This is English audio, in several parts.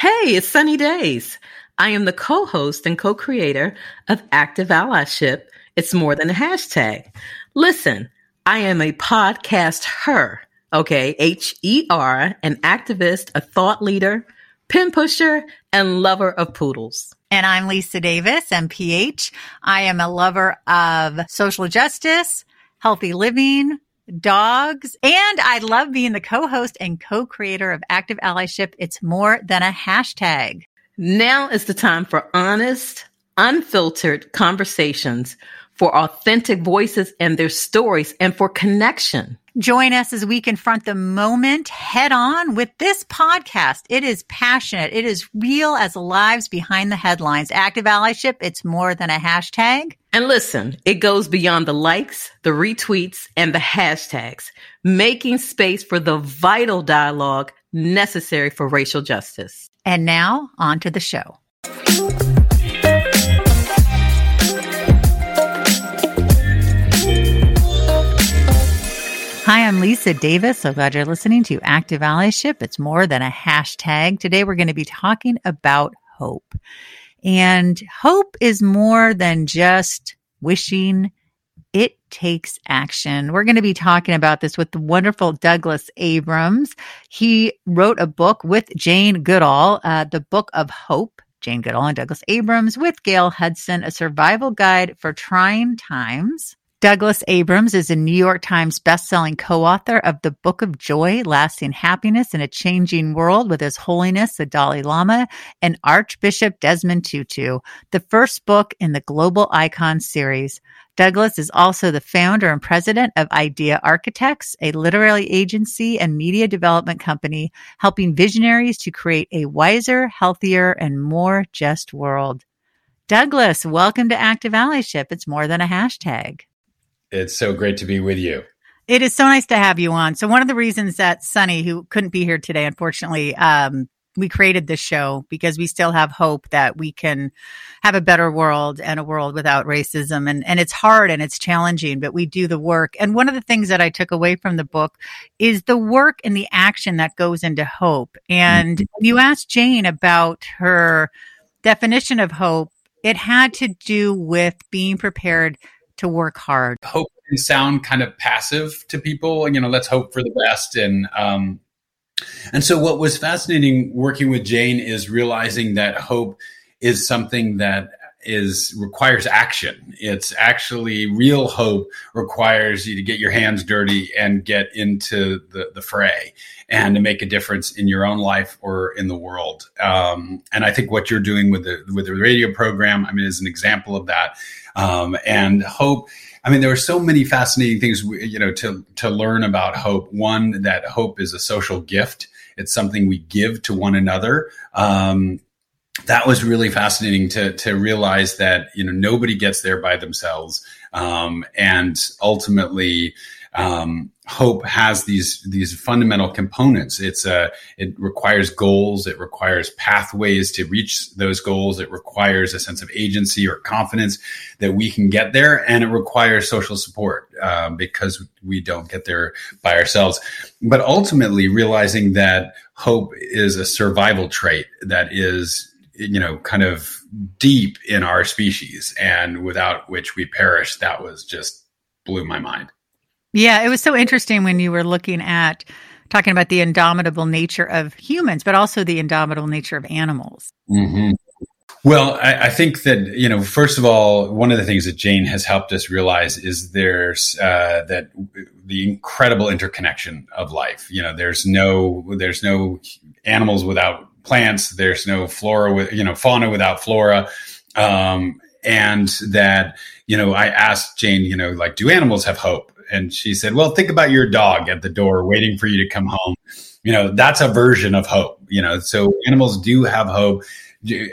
Hey, it's Sunny Days. I am the co host and co creator of Active Allyship. It's more than a hashtag. Listen, I am a podcast her, okay? H E R, an activist, a thought leader, pin pusher, and lover of poodles. And I'm Lisa Davis, MPH. I am a lover of social justice, healthy living, dogs, and I love being the co-host and co-creator of Active Allyship. It's more than a hashtag. Now is the time for honest, unfiltered conversations, for authentic voices and their stories, and for connection. Join us as we confront the moment head on with this podcast. It is passionate. It is real as lives behind the headlines. Active allyship. It's more than a hashtag. And listen, it goes beyond the likes, the retweets, and the hashtags, making space for the vital dialogue necessary for racial justice. And now on to the show. Hi, I'm Lisa Davis. So glad you're listening to Active Allyship. It's more than a hashtag. Today we're going to be talking about hope. And hope is more than just wishing. It takes action. We're going to be talking about this with the wonderful Douglas Abrams. He wrote a book with Jane Goodall, uh, the Book of Hope. Jane Goodall and Douglas Abrams with Gail Hudson, a survival guide for trying times. Douglas Abrams is a New York Times bestselling co-author of the Book of Joy, Lasting Happiness in a Changing World with His Holiness the Dalai Lama and Archbishop Desmond Tutu, the first book in the Global Icon series. Douglas is also the founder and president of Idea Architects, a literary agency and media development company helping visionaries to create a wiser, healthier, and more just world. Douglas, welcome to Active Allyship. It's more than a hashtag. It's so great to be with you. It is so nice to have you on. So one of the reasons that Sunny, who couldn't be here today, unfortunately, um, we created this show because we still have hope that we can have a better world and a world without racism. And, and it's hard and it's challenging, but we do the work. And one of the things that I took away from the book is the work and the action that goes into hope. And mm-hmm. you asked Jane about her definition of hope. It had to do with being prepared to work hard. Hope can sound kind of passive to people. You know, let's hope for the best. And um, and so, what was fascinating working with Jane is realizing that hope is something that is requires action. It's actually real hope requires you to get your hands dirty and get into the, the fray and to make a difference in your own life or in the world. Um, and I think what you're doing with the with the radio program, I mean, is an example of that. Um, and hope. I mean, there are so many fascinating things, you know, to to learn about hope. One, that hope is a social gift. It's something we give to one another. Um, that was really fascinating to to realize that you know nobody gets there by themselves, um, and ultimately um, hope has these these fundamental components. It's a it requires goals. It requires pathways to reach those goals. It requires a sense of agency or confidence that we can get there, and it requires social support uh, because we don't get there by ourselves. But ultimately, realizing that hope is a survival trait that is you know kind of deep in our species, and without which we perish. That was just blew my mind. Yeah, it was so interesting when you were looking at talking about the indomitable nature of humans, but also the indomitable nature of animals. Mm-hmm. Well, I, I, think that you know, first of all, one of the things that Jane has helped us realize is there's uh, that the incredible interconnection of life. You know, there's no there's no animals without plants. There's no flora with you know fauna without flora. Um, and that you know, I asked Jane, you know, like, do animals have hope? and she said, "Well, think about your dog at the door waiting for you to come home." You know, that's a version of hope. You know, so animals do have hope.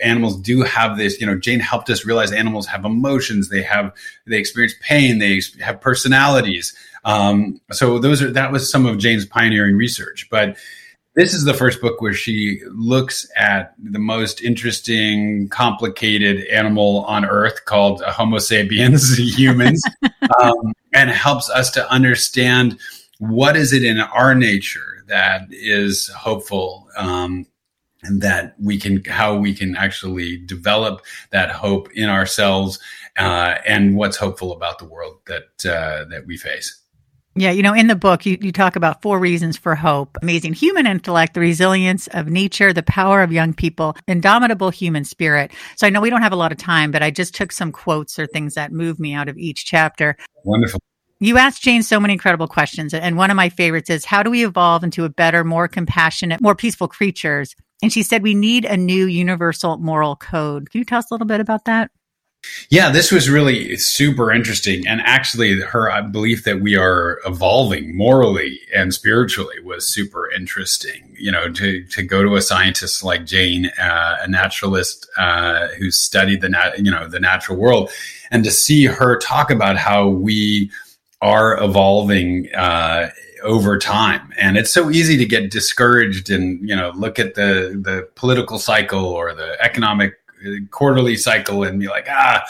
Animals do have this. You know, Jane helped us realize animals have emotions. They have they experience pain. They have personalities. Um, so those are that was some of Jane's pioneering research, but this is the first book where she looks at the most interesting, complicated animal on Earth called Homo sapiens, humans, um, and helps us to understand what is it in our nature that is hopeful um, and that we can how we can actually develop that hope in ourselves uh, and what's hopeful about the world that uh, that we face. Yeah, you know, in the book, you, you talk about four reasons for hope amazing human intellect, the resilience of nature, the power of young people, indomitable human spirit. So I know we don't have a lot of time, but I just took some quotes or things that move me out of each chapter. Wonderful. You asked Jane so many incredible questions. And one of my favorites is how do we evolve into a better, more compassionate, more peaceful creatures? And she said, we need a new universal moral code. Can you tell us a little bit about that? Yeah, this was really super interesting. And actually, her belief that we are evolving morally and spiritually was super interesting. You know, to, to go to a scientist like Jane, uh, a naturalist uh, who studied the nat- you know the natural world, and to see her talk about how we are evolving uh, over time and it's so easy to get discouraged and you know look at the the political cycle or the economic quarterly cycle and be like, ah,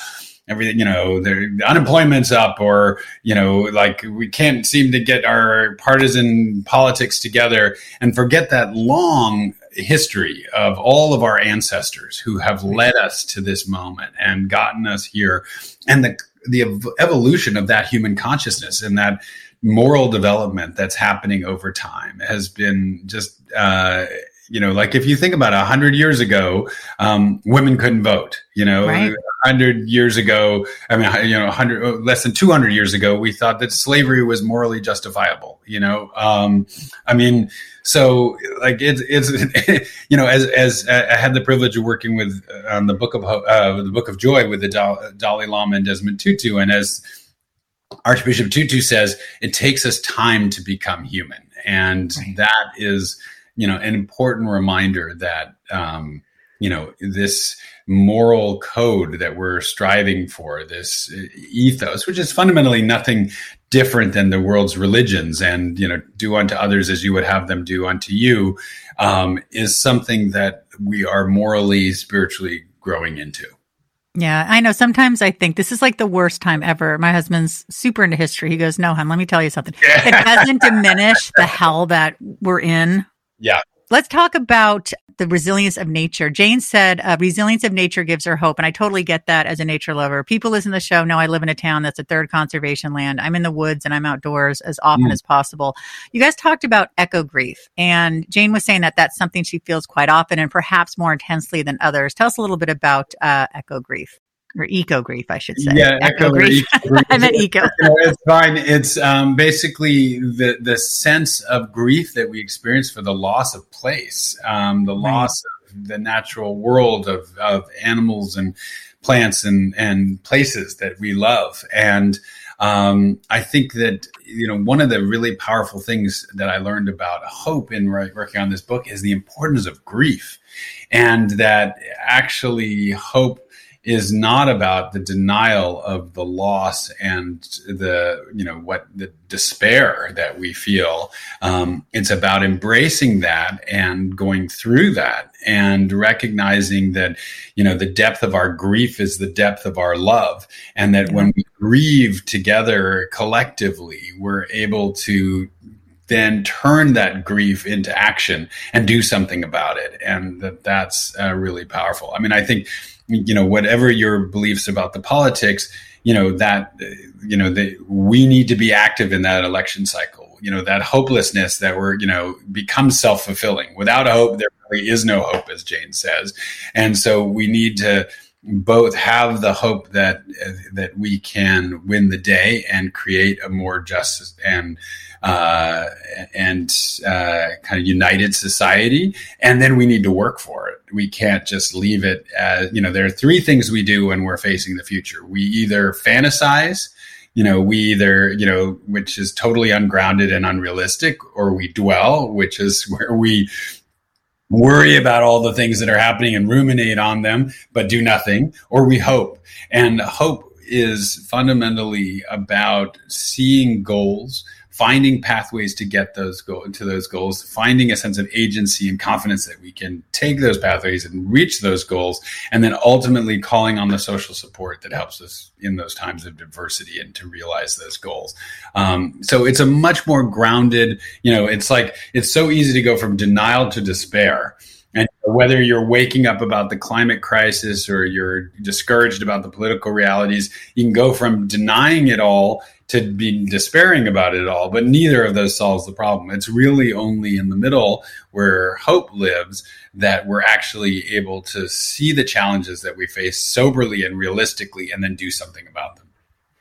everything, you know, the unemployment's up or, you know, like we can't seem to get our partisan politics together and forget that long history of all of our ancestors who have led us to this moment and gotten us here and the the evolution of that human consciousness and that moral development that's happening over time has been just uh, you know, like if you think about a hundred years ago, um, women couldn't vote. You know, right. hundred years ago, I mean, you know, hundred uh, less than two hundred years ago, we thought that slavery was morally justifiable. You know, um, I mean, so like it's it's you know, as as I had the privilege of working with on um, the book of uh, the book of joy with the Dalai Lama and Desmond Tutu, and as Archbishop Tutu says, it takes us time to become human, and right. that is you know an important reminder that um, you know this moral code that we're striving for this ethos which is fundamentally nothing different than the world's religions and you know do unto others as you would have them do unto you um, is something that we are morally spiritually growing into yeah, I know. Sometimes I think this is like the worst time ever. My husband's super into history. He goes, No, hon, let me tell you something. It doesn't diminish the hell that we're in yeah. Let's talk about the resilience of nature. Jane said, uh, resilience of nature gives her hope. And I totally get that as a nature lover. People listen to the show know I live in a town that's a third conservation land. I'm in the woods and I'm outdoors as often mm. as possible. You guys talked about echo grief. And Jane was saying that that's something she feels quite often and perhaps more intensely than others. Tell us a little bit about uh, eco grief or eco grief, I should say. Yeah, eco grief. I meant eco. it's fine. It's um, basically the the sense of grief that we experience for the loss of place, um, the right. loss of the natural world of of animals and plants and and places that we love and. Um, I think that you know one of the really powerful things that I learned about hope in working on this book is the importance of grief, and that actually hope is not about the denial of the loss and the you know what the despair that we feel. Um, it's about embracing that and going through that and recognizing that you know the depth of our grief is the depth of our love and that when we grieve together collectively we're able to then turn that grief into action and do something about it. And that that's uh, really powerful. I mean i think you know whatever your beliefs about the politics you know that you know that we need to be active in that election cycle you know that hopelessness that we're you know becomes self-fulfilling. Without hope there really is no hope as jane says. And so we need to both have the hope that that we can win the day and create a more just and uh, and uh, kind of united society, and then we need to work for it. We can't just leave it as you know. There are three things we do when we're facing the future. We either fantasize, you know, we either you know, which is totally ungrounded and unrealistic, or we dwell, which is where we worry about all the things that are happening and ruminate on them, but do nothing, or we hope. And hope is fundamentally about seeing goals finding pathways to get those go to those goals, finding a sense of agency and confidence that we can take those pathways and reach those goals, and then ultimately calling on the social support that helps us in those times of diversity and to realize those goals. Um, so it's a much more grounded, you know, it's like it's so easy to go from denial to despair. And whether you're waking up about the climate crisis or you're discouraged about the political realities, you can go from denying it all to be despairing about it all. But neither of those solves the problem. It's really only in the middle where hope lives that we're actually able to see the challenges that we face soberly and realistically and then do something about them.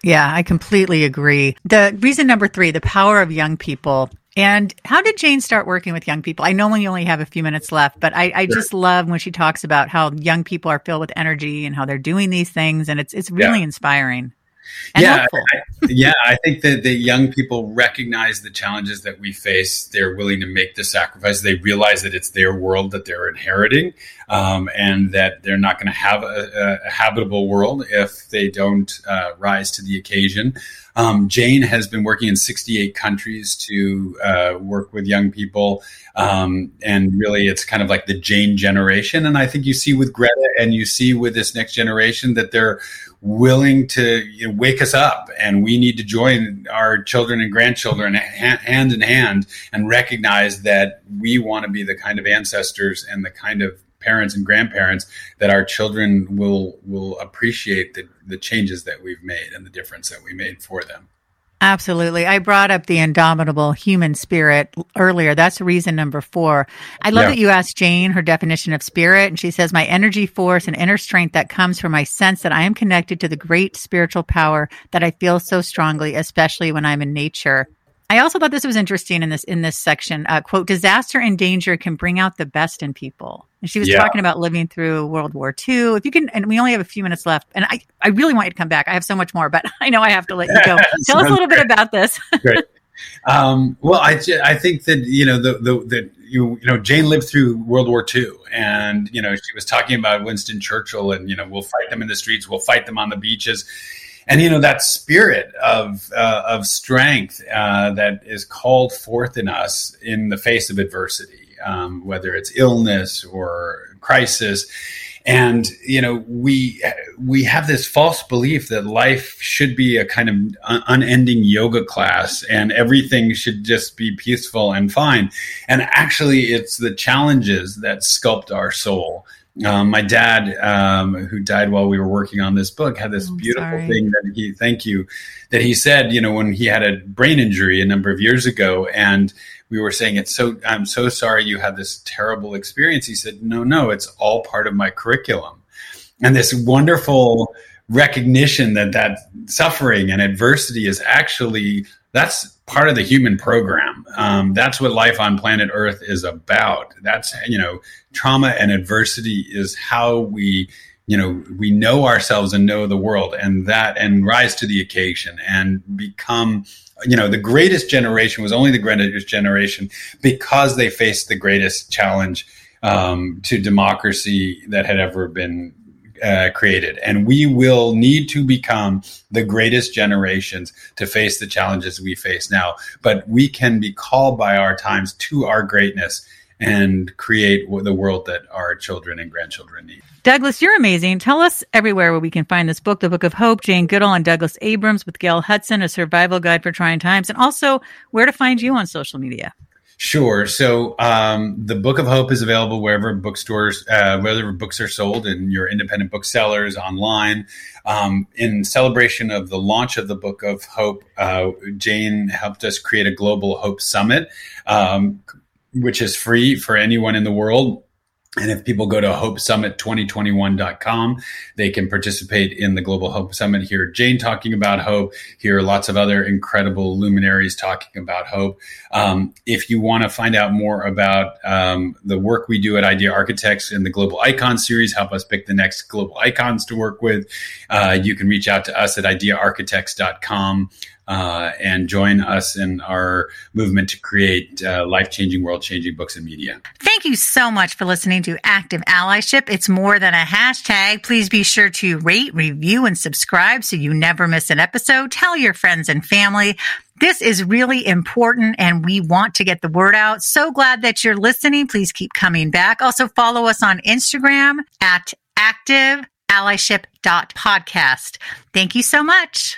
Yeah, I completely agree. The reason number three, the power of young people. And how did Jane start working with young people? I know we only have a few minutes left, but I, I sure. just love when she talks about how young people are filled with energy and how they're doing these things, and it's it's really yeah. inspiring yeah, I, yeah, I think that the young people recognize the challenges that we face. They're willing to make the sacrifice. They realize that it's their world that they're inheriting, um, and that they're not going to have a, a, habitable world if they don't uh, rise to the occasion. Um, Jane has been working in 68 countries to uh, work with young people. Um, and really, it's kind of like the Jane generation. And I think you see with Greta and you see with this next generation that they're willing to you know, wake us up. And we need to join our children and grandchildren hand in hand and recognize that we want to be the kind of ancestors and the kind of parents and grandparents that our children will will appreciate the, the changes that we've made and the difference that we made for them Absolutely. I brought up the indomitable human spirit earlier. That's reason number four. I love yeah. that you asked Jane her definition of spirit. And she says, my energy force and inner strength that comes from my sense that I am connected to the great spiritual power that I feel so strongly, especially when I'm in nature. I also thought this was interesting in this in this section. Uh, quote: "Disaster and danger can bring out the best in people." And she was yeah. talking about living through World War II. If you can, and we only have a few minutes left, and I, I really want you to come back. I have so much more, but I know I have to let you go. Tell us a little bit about this. Great. Um, well, I, I think that you know the the, the you, you know Jane lived through World War II, and you know she was talking about Winston Churchill, and you know we'll fight them in the streets, we'll fight them on the beaches and you know that spirit of uh, of strength uh, that is called forth in us in the face of adversity, um, whether it's illness or crisis. And you know we we have this false belief that life should be a kind of unending yoga class and everything should just be peaceful and fine. And actually, it's the challenges that sculpt our soul um, my dad, um, who died while we were working on this book, had this oh, beautiful sorry. thing that he, thank you, that he said, you know, when he had a brain injury a number of years ago, and we were saying, it's so, I'm so sorry you had this terrible experience. He said, no, no, it's all part of my curriculum. And this wonderful recognition that that suffering and adversity is actually that's part of the human program. Um, that's what life on planet Earth is about. That's you know, trauma and adversity is how we you know we know ourselves and know the world, and that and rise to the occasion and become. You know, the greatest generation was only the greatest generation because they faced the greatest challenge um, to democracy that had ever been uh, created. And we will need to become the greatest generations to face the challenges we face now. But we can be called by our times to our greatness and create the world that our children and grandchildren need. Douglas, you're amazing. Tell us everywhere where we can find this book, The Book of Hope, Jane Goodall and Douglas Abrams with Gail Hudson, A Survival Guide for Trying Times, and also where to find you on social media. Sure. So um, the Book of Hope is available wherever bookstores, uh, wherever books are sold, and your independent booksellers online. Um, in celebration of the launch of the Book of Hope, uh, Jane helped us create a global Hope Summit, um, which is free for anyone in the world. And if people go to hopesummit2021.com, they can participate in the Global Hope Summit, hear Jane talking about hope, hear lots of other incredible luminaries talking about hope. Um, if you want to find out more about um, the work we do at Idea Architects in the Global Icon series, help us pick the next global icons to work with, uh, you can reach out to us at ideaarchitects.com uh, and join us in our movement to create uh, life changing, world changing books and media. Thank you so much for listening to Active Allyship. It's more than a hashtag. Please be sure to rate, review, and subscribe so you never miss an episode. Tell your friends and family. This is really important and we want to get the word out. So glad that you're listening. Please keep coming back. Also follow us on Instagram at active allyship.podcast. Thank you so much.